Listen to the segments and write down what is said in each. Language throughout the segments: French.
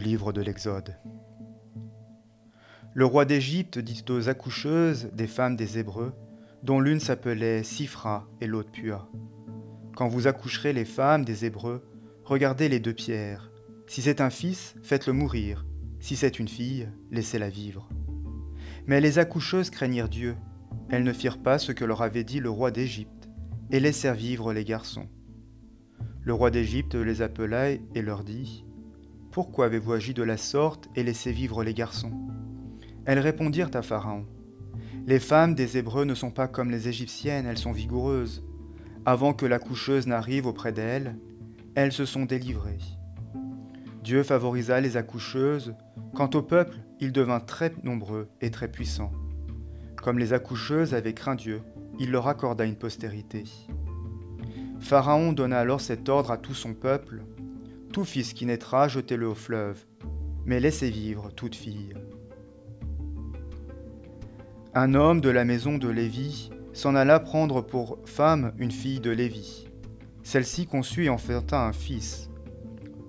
livre de l'Exode. Le roi d'Égypte dit aux accoucheuses des femmes des Hébreux, dont l'une s'appelait Sifra et l'autre Pua. Quand vous accoucherez les femmes des Hébreux, regardez les deux pierres. Si c'est un fils, faites-le mourir. Si c'est une fille, laissez-la vivre. Mais les accoucheuses craignirent Dieu. Elles ne firent pas ce que leur avait dit le roi d'Égypte, et laissèrent vivre les garçons. Le roi d'Égypte les appela et leur dit Pourquoi avez-vous agi de la sorte et laissé vivre les garçons? Elles répondirent à Pharaon Les femmes des Hébreux ne sont pas comme les Égyptiennes, elles sont vigoureuses. Avant que la coucheuse n'arrive auprès d'elles, elles se sont délivrées. Dieu favorisa les accoucheuses. Quant au peuple, il devint très nombreux et très puissant. Comme les accoucheuses avaient craint Dieu, il leur accorda une postérité. Pharaon donna alors cet ordre à tout son peuple Tout fils qui naîtra, jetez-le au fleuve, mais laissez vivre toute fille. Un homme de la maison de Lévi s'en alla prendre pour femme une fille de Lévi. Celle-ci conçut et enfanta un fils.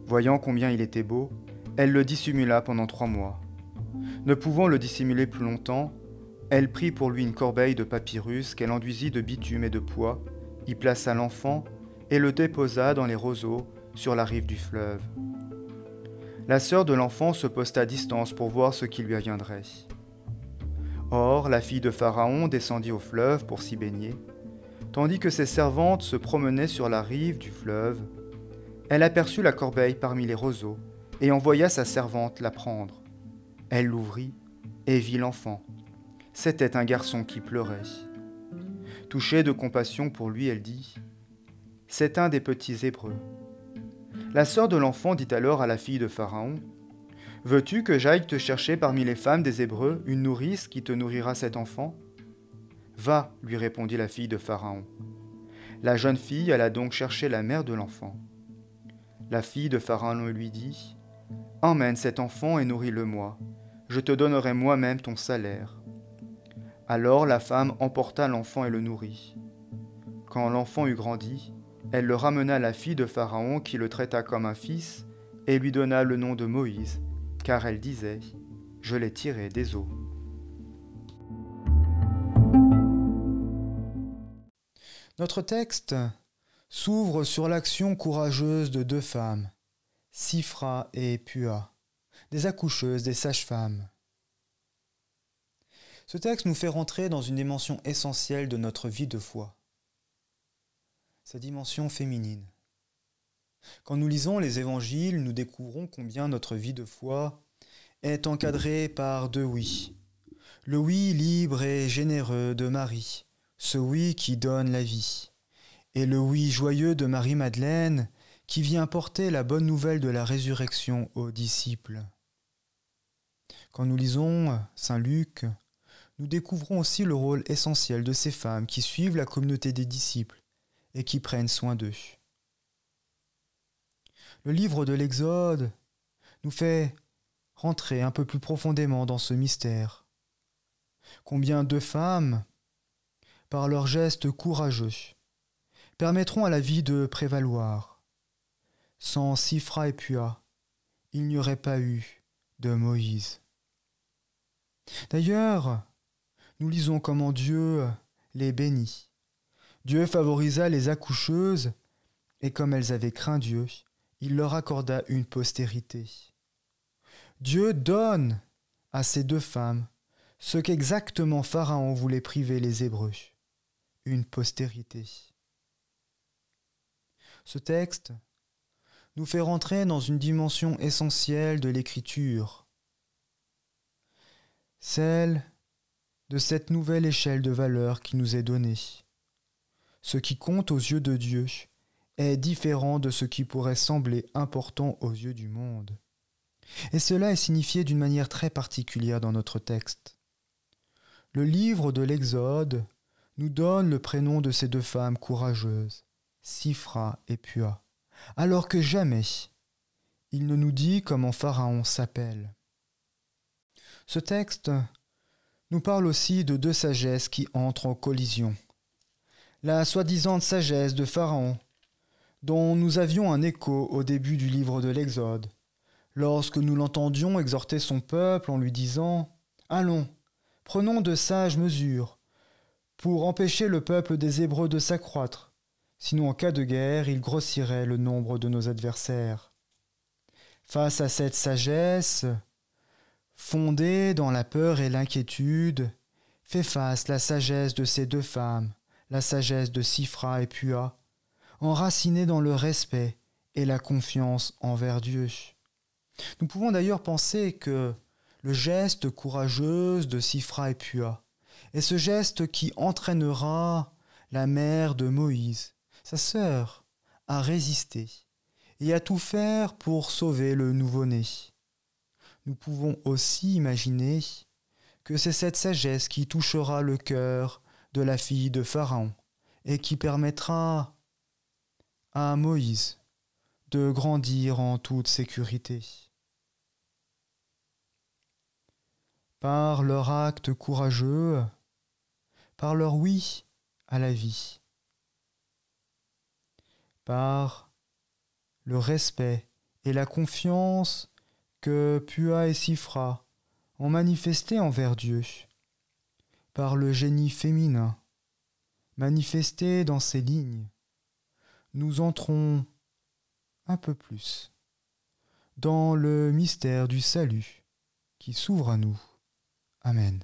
Voyant combien il était beau, elle le dissimula pendant trois mois. Ne pouvant le dissimuler plus longtemps, elle prit pour lui une corbeille de papyrus qu'elle enduisit de bitume et de pois y plaça l'enfant et le déposa dans les roseaux sur la rive du fleuve. La sœur de l'enfant se posta à distance pour voir ce qui lui adviendrait. Or, la fille de Pharaon descendit au fleuve pour s'y baigner, tandis que ses servantes se promenaient sur la rive du fleuve. Elle aperçut la corbeille parmi les roseaux et envoya sa servante la prendre. Elle l'ouvrit et vit l'enfant. C'était un garçon qui pleurait. Touchée de compassion pour lui, elle dit C'est un des petits Hébreux. La sœur de l'enfant dit alors à la fille de Pharaon Veux-tu que j'aille te chercher parmi les femmes des Hébreux une nourrice qui te nourrira cet enfant Va, lui répondit la fille de Pharaon. La jeune fille alla donc chercher la mère de l'enfant. La fille de Pharaon lui dit Emmène cet enfant et nourris-le-moi. Je te donnerai moi-même ton salaire. Alors la femme emporta l'enfant et le nourrit. Quand l'enfant eut grandi, elle le ramena à la fille de Pharaon qui le traita comme un fils et lui donna le nom de Moïse, car elle disait, Je l'ai tiré des eaux. Notre texte s'ouvre sur l'action courageuse de deux femmes, Sifra et Pua, des accoucheuses, des sages-femmes. Ce texte nous fait rentrer dans une dimension essentielle de notre vie de foi, sa dimension féminine. Quand nous lisons les évangiles, nous découvrons combien notre vie de foi est encadrée par deux oui. Le oui libre et généreux de Marie, ce oui qui donne la vie, et le oui joyeux de Marie-Madeleine qui vient porter la bonne nouvelle de la résurrection aux disciples. Quand nous lisons Saint Luc, nous découvrons aussi le rôle essentiel de ces femmes qui suivent la communauté des disciples et qui prennent soin d'eux. Le livre de l'Exode nous fait rentrer un peu plus profondément dans ce mystère. Combien de femmes, par leurs gestes courageux, permettront à la vie de prévaloir? Sans Sifra et Pua, il n'y aurait pas eu de Moïse. D'ailleurs, nous lisons comment Dieu les bénit. Dieu favorisa les accoucheuses, et comme elles avaient craint Dieu, il leur accorda une postérité. Dieu donne à ces deux femmes ce qu'exactement Pharaon voulait priver les Hébreux, une postérité. Ce texte nous fait rentrer dans une dimension essentielle de l'écriture, celle de cette nouvelle échelle de valeur qui nous est donnée. Ce qui compte aux yeux de Dieu est différent de ce qui pourrait sembler important aux yeux du monde. Et cela est signifié d'une manière très particulière dans notre texte. Le livre de l'Exode nous donne le prénom de ces deux femmes courageuses, Sifra et Pua, alors que jamais il ne nous dit comment Pharaon s'appelle. Ce texte nous parle aussi de deux sagesses qui entrent en collision. La soi-disant sagesse de Pharaon, dont nous avions un écho au début du livre de l'Exode, lorsque nous l'entendions exhorter son peuple en lui disant Allons, prenons de sages mesures pour empêcher le peuple des Hébreux de s'accroître, sinon en cas de guerre il grossirait le nombre de nos adversaires. Face à cette sagesse, fondée dans la peur et l'inquiétude, fait face la sagesse de ces deux femmes, la sagesse de Sifra et Pua, enracinée dans le respect et la confiance envers Dieu. Nous pouvons d'ailleurs penser que le geste courageux de Sifra et Pua est ce geste qui entraînera la mère de Moïse, sa sœur, à résister et à tout faire pour sauver le nouveau-né. Nous pouvons aussi imaginer que c'est cette sagesse qui touchera le cœur de la fille de Pharaon et qui permettra à Moïse de grandir en toute sécurité. Par leur acte courageux, par leur oui à la vie, par le respect et la confiance que Pua et Sifra ont manifesté envers Dieu par le génie féminin manifesté dans ces lignes, nous entrons un peu plus dans le mystère du salut qui s'ouvre à nous. Amen.